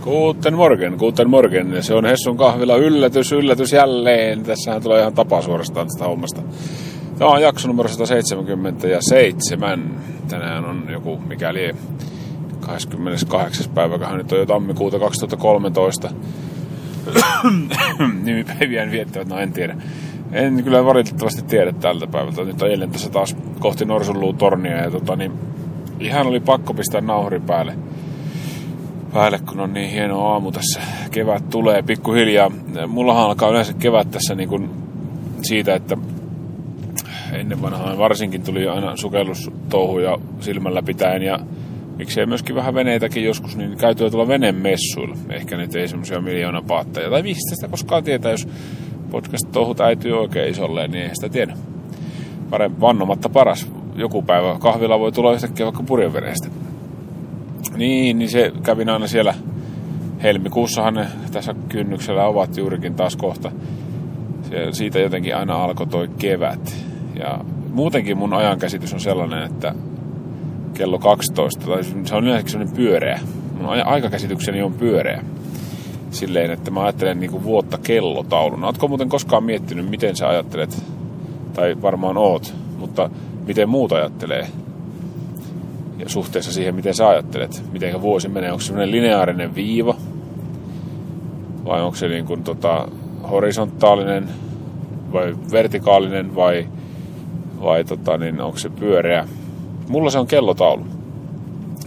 Guten morgen, guten morgen. Se on Hessun kahvilla yllätys, yllätys jälleen. Tässähän tulee ihan tapa suorastaan tästä hommasta. Tämä on jakso numero 177. Tänään on joku, mikäli 28. päivä, nyt on jo tammikuuta 2013. Nimipäiviä viettävät, no en tiedä. En kyllä valitettavasti tiedä tältä päivältä. Nyt ajelin tässä taas kohti Norsunluun tornia ja tota, niin ihan oli pakko pistää nauhuri päälle päälle, kun on niin hieno aamu tässä. Kevät tulee pikkuhiljaa. Mullahan alkaa yleensä kevät tässä niin kuin siitä, että ennen vanhaan varsinkin tuli aina sukellustouhuja silmällä pitäen ja miksei myöskin vähän veneitäkin joskus, niin käytyä tuolla venemessuilla. Ehkä nyt ei semmoisia miljoona paatteja. Tai mistä sitä koskaan tietää, jos podcast-touhut äityy oikein isolle, niin ei sitä tiedä. Parempi vannomatta paras. Joku päivä kahvilla voi tulla yhtäkkiä vaikka purjevereistä. Niin, niin se kävin aina siellä helmikuussahan ne tässä kynnyksellä ovat juurikin taas kohta. Siitä jotenkin aina alkoi toi kevät. Ja muutenkin mun ajankäsitys on sellainen, että kello 12, tai se on yleensä sellainen pyöreä. Mun aikakäsitykseni on pyöreä. Silleen, että mä ajattelen niinku vuotta kellotauluna. Ootko muuten koskaan miettinyt, miten sä ajattelet, tai varmaan oot, mutta miten muut ajattelee ja suhteessa siihen, miten sä ajattelet, miten vuosi menee. Onko se sellainen lineaarinen viiva vai onko se niin kuin tota, horisontaalinen vai vertikaalinen vai, vai tota, niin onko se pyöreä. Mulla se on kellotaulu.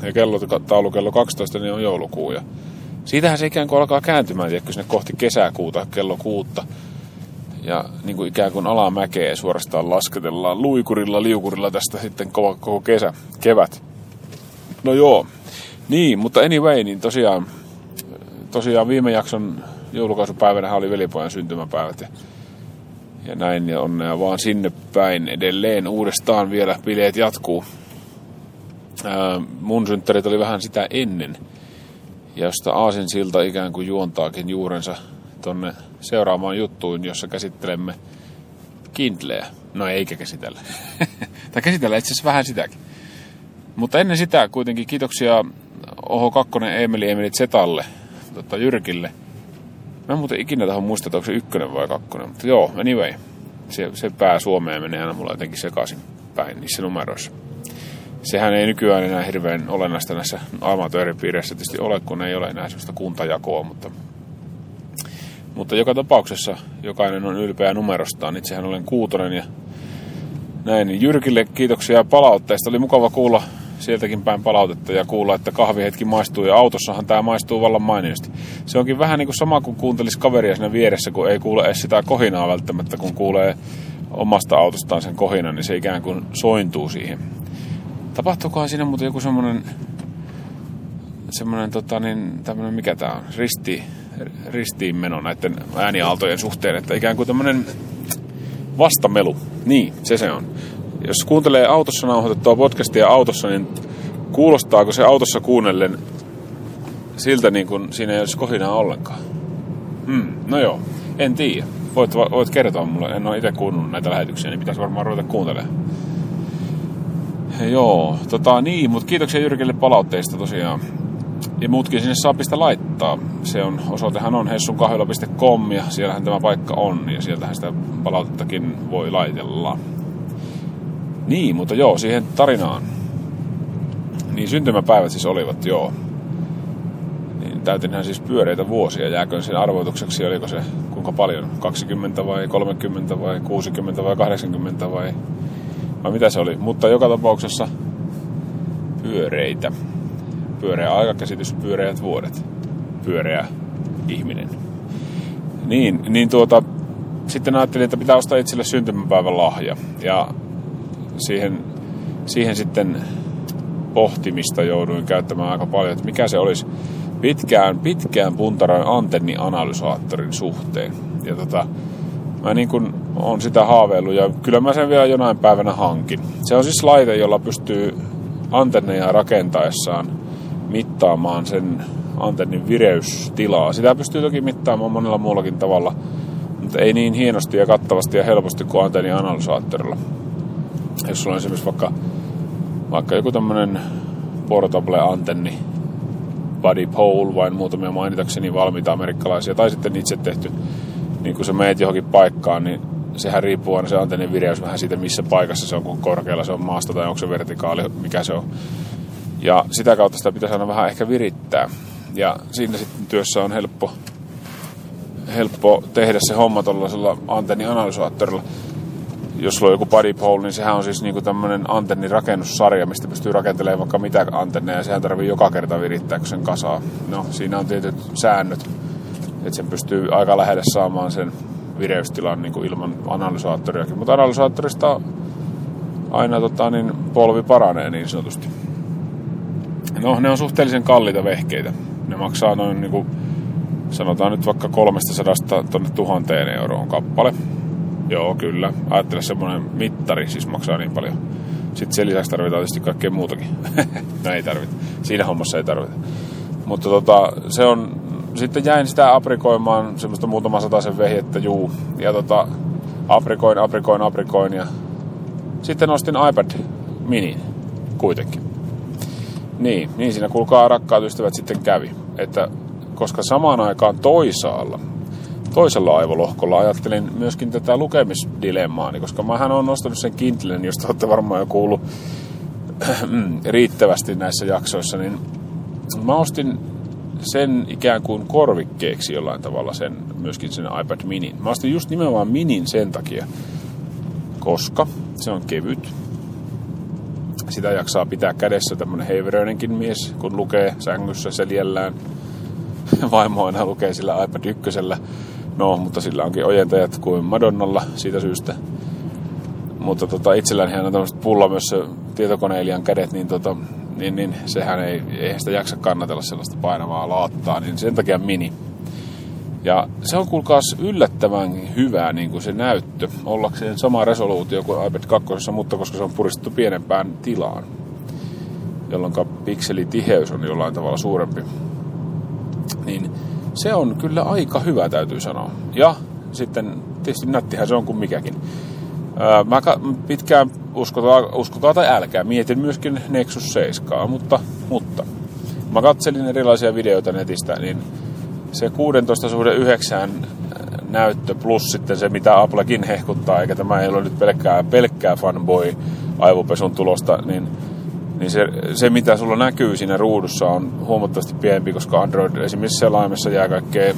Ja kellotaulu kello 12 niin on joulukuu. Ja siitähän se ikään kuin alkaa kääntymään, tiedätkö, sinne kohti kesäkuuta, kello kuutta. Ja niin kuin ikään kuin alamäkeä suorastaan lasketellaan luikurilla, liukurilla tästä sitten koko, koko kesä, kevät. No joo. Niin, mutta anyway, niin tosiaan, tosiaan viime jakson joulukaisupäivänä oli velipojan syntymäpäivät ja, ja näin ja onnea vaan sinne päin edelleen uudestaan vielä bileet jatkuu. Ää, mun synttärit oli vähän sitä ennen, josta Aasin silta ikään kuin juontaakin juurensa tonne seuraamaan juttuun, jossa käsittelemme Kindleä. No eikä käsitellä. tai käsitellä itse asiassa vähän sitäkin. Mutta ennen sitä kuitenkin kiitoksia Oho Kakkonen Emeli Emeli Zetalle, tota Jyrkille. Mä en muuten ikinä tähän muista, että onko se ykkönen vai kakkonen. Mutta joo, anyway. Se, se pää Suomeen menee aina mulla jotenkin sekaisin päin niissä numeroissa. Sehän ei nykyään enää hirveän olennaista näissä amatööripiireissä tietysti ole, kun ei ole enää sellaista kuntajakoa, mutta, mutta joka tapauksessa jokainen on ylpeä numerostaan. Itsehän olen kuutonen ja näin. Jyrkille kiitoksia palautteesta. Oli mukava kuulla sieltäkin päin palautetta ja kuulla, että kahvihetki maistuu ja autossahan tämä maistuu vallan mainiosti. Se onkin vähän niin kuin sama kuin kuuntelisi kaveria siinä vieressä, kun ei kuule edes sitä kohinaa välttämättä, kun kuulee omasta autostaan sen kohinan, niin se ikään kuin sointuu siihen. Tapahtuukohan siinä muuten joku semmoinen, semmoinen tota niin, tämmöinen, mikä tämä on, risti, ristiinmeno näiden ääniaaltojen suhteen, että ikään kuin tämmöinen vastamelu. Niin, se se on jos kuuntelee autossa nauhoitettua podcastia autossa, niin kuulostaako se autossa kuunnellen siltä niin kuin siinä ei olisi kohinaa ollenkaan? Hmm, no joo, en tiedä. Voit, voit kertoa mulle, en ole itse kuunnellut näitä lähetyksiä, niin pitäisi varmaan ruveta kuuntelemaan. Joo, tota niin, mutta kiitoksia Jyrkille palautteista tosiaan. Ja muutkin sinne saa pistä laittaa. Se on, osoitehan on hessunkahvila.com ja siellähän tämä paikka on ja sieltähän sitä palautettakin voi laitella. Niin, mutta joo, siihen tarinaan. Niin syntymäpäivät siis olivat, joo. Niin täytinhän siis pyöreitä vuosia. Jääkö sen arvoitukseksi, oliko se kuinka paljon? 20 vai 30 vai 60 vai 80 vai... Vai mitä se oli? Mutta joka tapauksessa pyöreitä. Pyöreä aikakäsitys, pyöreät vuodet. Pyöreä ihminen. Niin, niin tuota, sitten ajattelin, että pitää ostaa itselle syntymäpäivän lahja. Ja siihen, siihen sitten pohtimista jouduin käyttämään aika paljon, että mikä se olisi pitkään, pitkään puntaroin antennianalysaattorin suhteen. Ja tota, mä niin kuin on sitä haaveillut ja kyllä mä sen vielä jonain päivänä hankin. Se on siis laite, jolla pystyy antenneja rakentaessaan mittaamaan sen antennin vireystilaa. Sitä pystyy toki mittaamaan monella muullakin tavalla, mutta ei niin hienosti ja kattavasti ja helposti kuin antennianalysaattorilla jos sulla on esimerkiksi vaikka, vaikka joku tämmöinen portable antenni, Buddy Pole, vain muutamia mainitakseni valmiita amerikkalaisia, tai sitten itse tehty, niin kun sä meet johonkin paikkaan, niin sehän riippuu aina se antennin vireys vähän siitä, missä paikassa se on, kun korkealla se on maasta tai onko se vertikaali, mikä se on. Ja sitä kautta sitä pitäisi aina vähän ehkä virittää. Ja siinä sitten työssä on helppo, helppo tehdä se homma tuollaisella antennianalysaattorilla. Jos sulla on joku body pole, niin sehän on siis niinku tämmöinen antennirakennussarja, mistä pystyy rakentelemaan vaikka mitä antenneja. Ja sehän tarvii joka kerta virittää, kun sen kasaa. No, siinä on tietyt säännöt, että sen pystyy aika lähelle saamaan sen vireystilan niin kuin ilman analysaattoriakin. Mutta analysaattorista aina tota, niin polvi paranee niin sanotusti. No, ne on suhteellisen kalliita vehkeitä. Ne maksaa noin, niin kuin, sanotaan nyt vaikka 300 tonne tuhanteen euroon kappale. Joo, kyllä. Ajattele semmoinen mittari siis maksaa niin paljon. Sitten sen lisäksi tarvitaan tietysti kaikkea muutakin. no ei tarvita. Siinä hommassa ei tarvita. Mutta tota, se on sitten jäin sitä aprikoimaan semmoista muutama sen vehjettä, juu. Ja tota, aprikoin, aprikoin, aprikoin ja sitten ostin iPad mini kuitenkin. Niin, niin siinä kuulkaa rakkaat ystävät sitten kävi. Että koska samaan aikaan toisaalla, toisella aivolohkolla ajattelin myöskin tätä lukemisdilemmaani, koska mähän on nostanut sen Kindlen, josta olette varmaan jo kuullut riittävästi näissä jaksoissa, niin mä ostin sen ikään kuin korvikkeeksi jollain tavalla sen, myöskin sen iPad mini. Mä ostin just nimenomaan minin sen takia, koska se on kevyt. Sitä jaksaa pitää kädessä tämmönen heiveröinenkin mies, kun lukee sängyssä seljällään. Vaimo aina lukee sillä iPad ykkösellä. No, mutta sillä onkin ojentajat kuin Madonnalla siitä syystä. Mutta tota, itselläni on tämmöiset pulla myös tietokoneilijan kädet, niin tota, niin, niin sehän ei, ei sitä jaksa kannatella sellaista painavaa laattaa, niin sen takia mini. Ja se on kuulkaas yllättävän hyvää niin kuin se näyttö, ollakseen sama resoluutio kuin iPad 2, mutta koska se on puristettu pienempään tilaan, jolloin pikselitiheys on jollain tavalla suurempi. Niin se on kyllä aika hyvä, täytyy sanoa. Ja sitten tietysti nättihän se on kuin mikäkin. Mä pitkään uskokaa, uskokaa tai älkää, mietin myöskin Nexus 7, mutta, mutta mä katselin erilaisia videoita netistä, niin se 16 suhde 9 näyttö plus sitten se, mitä Applekin hehkuttaa, eikä tämä ei ole nyt pelkkää, pelkkää fanboy aivopesun tulosta, niin, niin se, se, mitä sulla näkyy siinä ruudussa on huomattavasti pienempi, koska Android esimerkiksi selaimessa jää kaikkea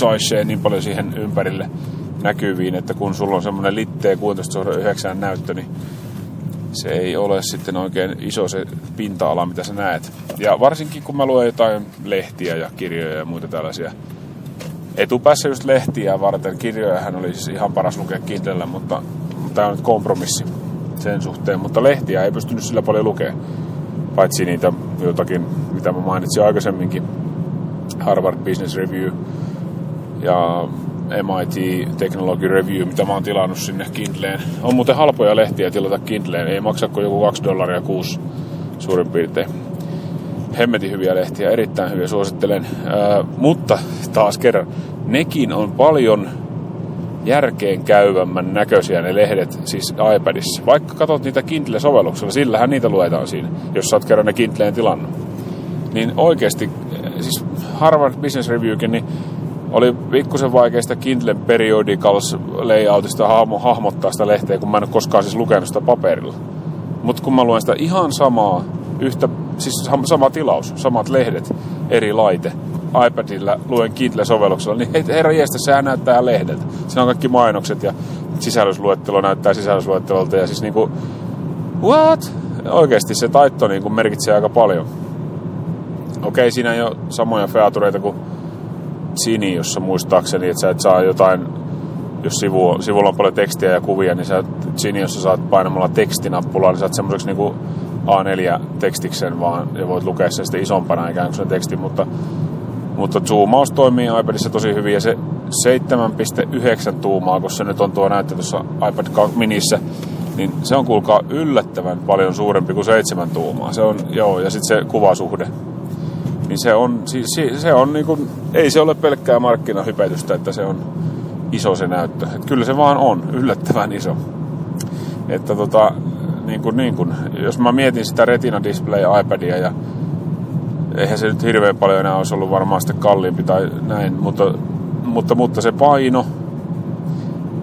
saishee niin paljon siihen ympärille, näkyviin, että kun sulla on semmoinen litteen 16.9 näyttö, niin se ei ole sitten oikein iso se pinta-ala, mitä sä näet. Ja varsinkin kun mä luen jotain lehtiä ja kirjoja ja muita tällaisia. Etupäässä just lehtiä varten. Kirjojahan oli siis ihan paras lukea Kindlellä, mutta tämä on nyt kompromissi sen suhteen. Mutta lehtiä ei pystynyt sillä paljon lukemaan. Paitsi niitä jotakin, mitä mä mainitsin aikaisemminkin. Harvard Business Review ja MIT Technology Review, mitä mä oon tilannut sinne Kindleen. On muuten halpoja lehtiä tilata Kindleen, ei maksa kuin joku 2 dollaria kuusi suurin piirtein. Hemmetin hyviä lehtiä, erittäin hyviä, suosittelen. Ää, mutta taas kerran, nekin on paljon järkeen käyvämmän näköisiä ne lehdet, siis iPadissa. Vaikka katsot niitä Kindle-sovelluksella, sillähän niitä luetaan siinä, jos sä oot kerran ne Kindleen tilannut. Niin oikeasti, siis Harvard Business Reviewkin, niin oli pikkusen vaikeista Kindlen periodicals layoutista hahmo, hahmottaa sitä lehteä, kun mä en ole koskaan siis lukenut sitä paperilla. Mutta kun mä luen sitä ihan samaa, yhtä, siis sama tilaus, samat lehdet, eri laite, iPadilla luen Kindle-sovelluksella, niin herra jeestä, sehän näyttää lehdeltä. Siinä on kaikki mainokset ja sisällysluettelo näyttää sisällysluettelolta ja siis niinku, what? Oikeasti se taitto niinku merkitsee aika paljon. Okei, siinä ei ole samoja featureita kuin Zini, jossa muistaakseni, että sä et saa jotain, jos sivu, sivulla on paljon tekstiä ja kuvia, niin sä Zini, jossa saat painamalla tekstinappulaa, niin saat semmoiseksi niinku A4-tekstiksen vaan, ja voit lukea sen sitten isompana ikään kuin sen tekstin, mutta, mutta zoomaus toimii iPadissa tosi hyvin, ja se 7.9 tuumaa, kun se nyt on tuo näyttö tuossa iPad minissä, niin se on kuulkaa yllättävän paljon suurempi kuin 7 tuumaa. Se on, joo, ja sitten se kuvasuhde niin se on, siis, se on niin kuin, ei se ole pelkkää markkinahypetystä, että se on iso se näyttö. Että kyllä se vaan on yllättävän iso. Että tota, niin kuin, niin kuin, jos mä mietin sitä Retina Display iPadia ja eihän se nyt hirveän paljon enää olisi ollut varmaan sitten kalliimpi tai näin, mutta, mutta, mutta se paino,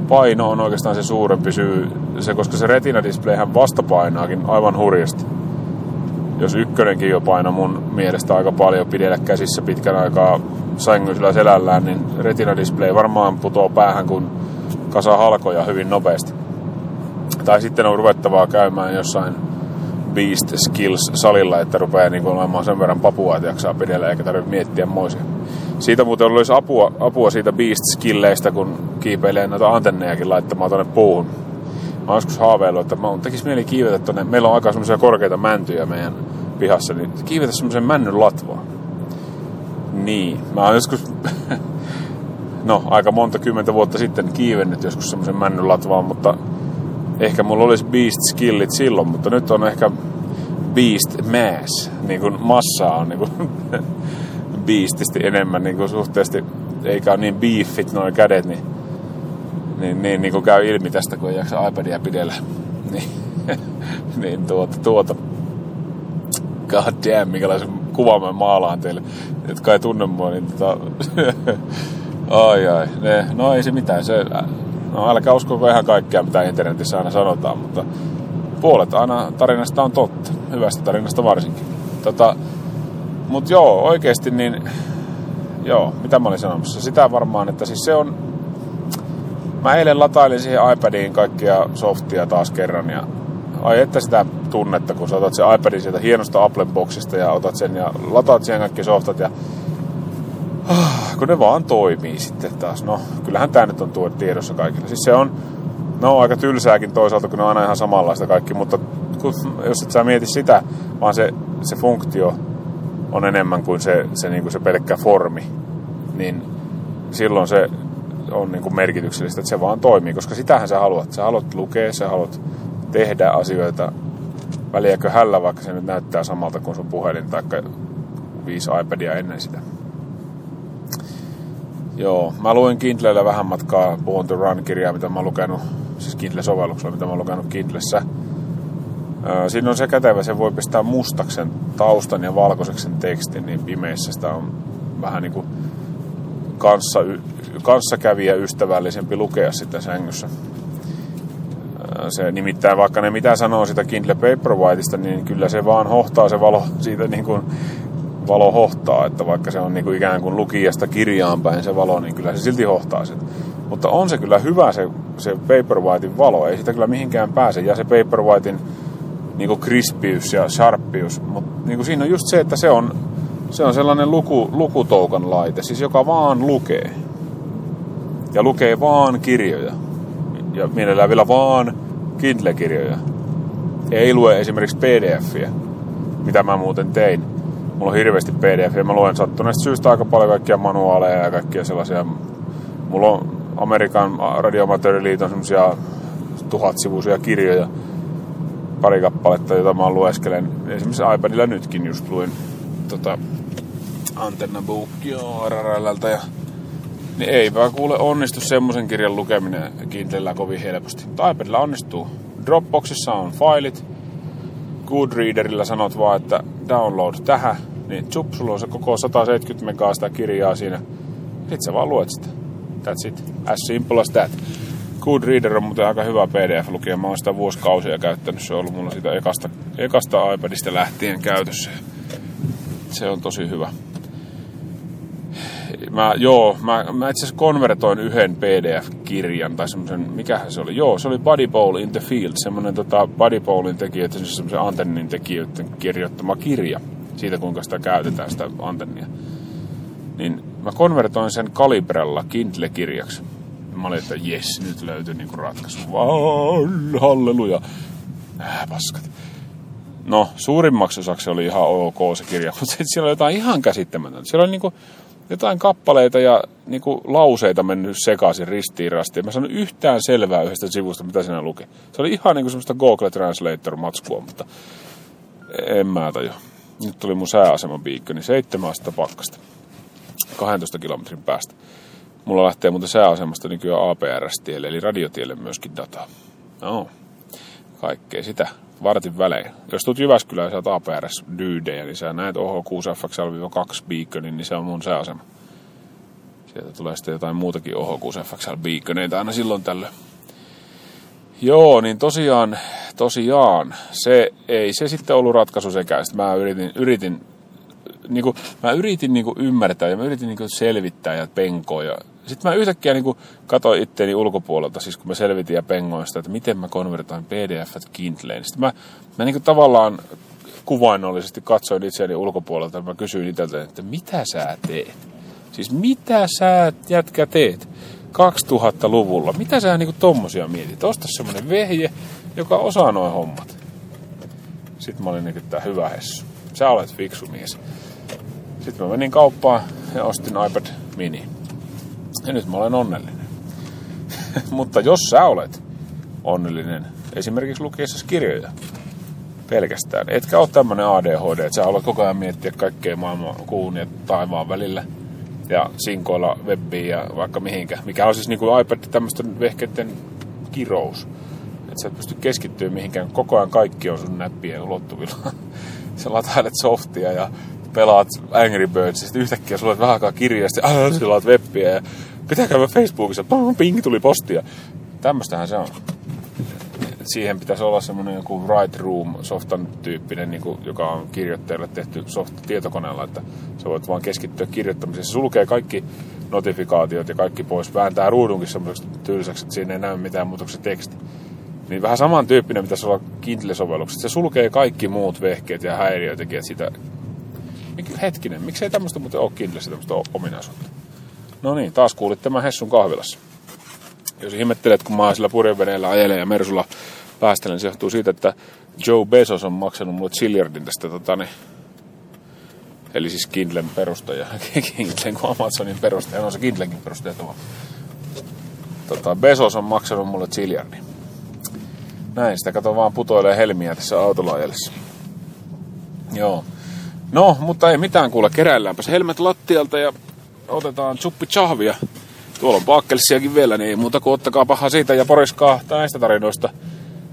paino on oikeastaan se suurempi syy, se, koska se retina-displayhän vastapainaakin aivan hurjasti. Jos ykkönenkin jo paino mun mielestä aika paljon pidellä käsissä pitkän aikaa sängyllä selällään, niin retina-display varmaan putoo päähän, kun kasa halkoja hyvin nopeasti. Tai sitten on ruvettavaa käymään jossain Beast Skills-salilla, että rupeaa niin kuin olemaan sen verran papua, että jaksaa pidellä eikä tarvitse miettiä moisia. Siitä muuten olisi apua, apua siitä Beast Skilleistä, kun kiipeilee noita antennejakin laittamaan tuonne puuhun. Mä joskus haaveillut, että mä tekis mieli kiivetä tuonne. Meillä on aika semmoisia korkeita mäntyjä meidän pihassa, niin kiivetä semmoisen männyn latvaa. Niin, mä oon joskus, no aika monta kymmentä vuotta sitten kiivennyt joskus semmoisen männyn latvaan, mutta ehkä mulla olisi beast skillit silloin, mutta nyt on ehkä beast mass, niin kuin massaa on niin kuin beastisti enemmän niin kuin suhteesti, eikä ole niin beefit noin kädet, niin, niin, niin, niin kuin käy ilmi tästä, kun ei jaksa iPadia pidellä. Niin, niin tuota, tuota, god damn, minkälaisen kuvan mä maalaan teille, jotka ei tunne mua, niin tota, ai ai, ne, no ei se mitään, se No älkää uskoko ihan kaikkea, mitä internetissä aina sanotaan, mutta puolet aina tarinasta on totta. Hyvästä tarinasta varsinkin. Tota, mutta joo, oikeasti niin... Joo, mitä mä olin sanomassa? Sitä varmaan, että siis se on... Mä eilen latailin siihen iPadiin kaikkia softia taas kerran ja ai että sitä tunnetta, kun sä otat sen iPadin sieltä hienosta Apple-boxista ja otat sen ja lataat siihen kaikki softat ja Ah, kun ne vaan toimii sitten taas. No, kyllähän tämä nyt on tuo tiedossa kaikille. Siis se on, no aika tylsääkin toisaalta, kun ne on aina ihan samanlaista kaikki, mutta kun, jos et sä mieti sitä, vaan se, se funktio on enemmän kuin se, se, niin kuin se pelkkä formi, niin silloin se on niin kuin merkityksellistä, että se vaan toimii, koska sitähän sä haluat. Sä haluat lukea, sä haluat tehdä asioita, väliäkö hällä, vaikka se nyt näyttää samalta kuin sun puhelin tai viisi iPadia ennen sitä. Joo, mä luin Kindlellä vähän matkaa Born to Run-kirjaa, mitä mä oon lukenut, siis Kindle-sovelluksella, mitä mä oon lukenut Kindlessä. Siinä on se kätevä, se voi pistää mustaksen taustan ja valkoiseksi tekstin, niin pimeissä sitä on vähän niin kuin kanssa, kanssakävijä ystävällisempi lukea sitä sängyssä. Se nimittäin, vaikka ne mitä sanoo sitä Kindle Paperwhiteista, niin kyllä se vaan hohtaa se valo siitä niin kuin valo hohtaa, että vaikka se on niin kuin ikään kuin lukijasta kirjaan päin se valo, niin kyllä se silti hohtaa sen. Mutta on se kyllä hyvä se, se Paperwhitein valo, ei sitä kyllä mihinkään pääse. Ja se Paperwhitein niin kuin krispiys ja sharppius, mutta niin kuin siinä on just se, että se on, se on sellainen luku, lukutoukan laite, siis joka vaan lukee. Ja lukee vaan kirjoja. Ja mielellään vielä vaan Kindle-kirjoja. Ei lue esimerkiksi PDFiä, mitä mä muuten tein mulla on hirveästi pdf ja mä luen sattuneesta syystä aika paljon kaikkia manuaaleja ja kaikkia sellaisia. Mulla on Amerikan radioamatööriliiton semmosia tuhatsivuisia kirjoja, pari kappaletta, jota mä lueskelen. Esimerkiksi iPadilla nytkin just luin tota, Antenna RRLltä ja niin eipä kuule onnistu semmoisen kirjan lukeminen Kindlellä kovin helposti. IPadilla onnistuu. Dropboxissa on failit. Goodreaderilla sanot vaan, että download tähän niin tsup, sulla on se koko 170 megaa sitä kirjaa siinä. Sitten sä vaan luet sitä. That's it. As simple as that. Goodreader on muuten aika hyvä PDF-lukija. Mä oon sitä vuosikausia käyttänyt. Se on ollut mulla sitä ekasta, ekasta iPadista lähtien käytössä. Se on tosi hyvä. Mä, joo, mä, mä itse asiassa konvertoin yhden PDF-kirjan tai semmoisen, mikä se oli? Joo, se oli Buddy Bowl in the Field, semmoinen tota, Buddy Bowlin tekijöiden, semmoisen antennin tekijöiden kirjoittama kirja siitä, kuinka sitä käytetään, sitä antennia. Niin mä konvertoin sen Kalibrella Kindle-kirjaksi. Mä olin, että jes, nyt löytyi niinku ratkaisu. Halleluja. Äh, paskat. No, suurimmaksi osaksi oli ihan ok se kirja, mutta siellä oli jotain ihan käsittämätöntä. Siellä oli niinku jotain kappaleita ja niinku lauseita mennyt sekaisin ristiin rastiin. Mä sanoin yhtään selvää yhdestä sivusta, mitä siinä luki. Se oli ihan niinku semmoista Google Translator-matskua, mutta en mä tajua. Nyt tuli mun sääaseman piikko, niin 7 astetta pakkasta. 12 kilometrin päästä. Mulla lähtee muuten sääasemasta nykyään APRS-tielle, eli radiotielle myöskin dataa. No, kaikkea sitä. vartin välein. Jos tulet Jyväskylään ja oot APRS dyydejä, niin sä näet OH6 FXL-2 beaconin, niin se on mun se asema. Sieltä tulee sitten jotain muutakin OH6 FXL beaconeita aina silloin tällöin. Joo, niin tosiaan, tosiaan, se ei se sitten ollut ratkaisu sekään. Sitten mä yritin, yritin niin kuin, mä yritin niin kuin ymmärtää ja mä yritin niin kuin selvittää ja penkoa. Ja sitten mä yhtäkkiä niin kuin katsoin itteeni ulkopuolelta, siis kun mä selvitin ja pengoin sitä, että miten mä konvertoin pdf Kindleen. Sitten mä, mä niin kuin tavallaan kuvainnollisesti katsoin itseäni ulkopuolelta ja mä kysyin itseltä, että mitä sä teet? Siis mitä sä jätkä teet 2000-luvulla? Mitä sä niinku tommosia mietit? Osta semmonen vehje, joka osaa noin hommat. Sitten mä olin niinku tää hyvä hessu. Sä olet fiksu mies. Sitten mä menin kauppaan ja ostin iPad mini. Ja nyt mä olen onnellinen. Mutta jos sä olet onnellinen, esimerkiksi lukiessa kirjoja pelkästään, etkä ole tämmönen ADHD, että sä haluat koko ajan miettiä kaikkea maailman kuun ja taivaan välillä ja sinkoilla webbiin ja vaikka mihinkä, mikä on siis niin kuin iPad tämmöisten vehkeiden kirous. Että sä et pysty keskittyä mihinkään, koko ajan kaikki on sun näppien ulottuvilla. sä latailet softia ja pelaat Angry Birds, sitten yhtäkkiä sulla vähän aikaa kirjaa, sitten sä laat webbiä ja pitää käydä Facebookissa, ping, tuli postia. Tämmöstähän se on. Siihen pitäisi olla semmoinen joku Write Room softan tyyppinen, niin kuin, joka on kirjoittajalle tehty soft tietokoneella, että sä voit vaan keskittyä kirjoittamiseen. Se sulkee kaikki notifikaatiot ja kaikki pois, vääntää ruudunkin semmoiseksi tylsäksi, että siinä ei näy mitään muutoksia teksti. Niin vähän samantyyppinen pitäisi olla Kindle-sovellukset. Se sulkee kaikki muut vehkeet ja häiriötekijät sitä hetkinen, miksei tämmöistä muuten ole Kindlessä tämmöistä ominaisuutta? No niin, taas kuulit tämän Hessun kahvilassa. Jos ihmettelet, kun mä sillä purjeveneellä ajelen ja Mersulla päästelen, niin se johtuu siitä, että Joe Bezos on maksanut mulle Chilliardin tästä tota, niin, Eli siis Kindlen perustaja. Kindlen kuin Amazonin perustaja. On se Kindlenkin perustaja tuo. Tota, Bezos on maksanut mulle Chilliardin. Näin, sitä kato vaan putoilee helmiä tässä autolla. Joo. No, mutta ei mitään kuule, keräilläänpäs helmet lattialta ja otetaan chuppi chahvia. Tuolla on paakkelisiakin vielä, niin muuta kuin ottakaa paha siitä ja poriskaa näistä tarinoista.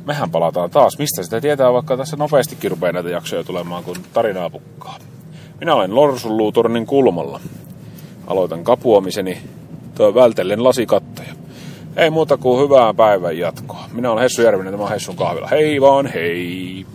Mehän palataan taas. Mistä sitä tietää, vaikka tässä nopeastikin rupeaa näitä jaksoja tulemaan, kun tarinaa pukkaa. Minä olen Lorsun luutornin kulmalla. Aloitan kapuamiseni tuo vältellen lasikattoja. Ei muuta kuin hyvää päivän jatkoa. Minä olen Hessu Järvinen, tämä on Hessun kahvila. Hei vaan, hei!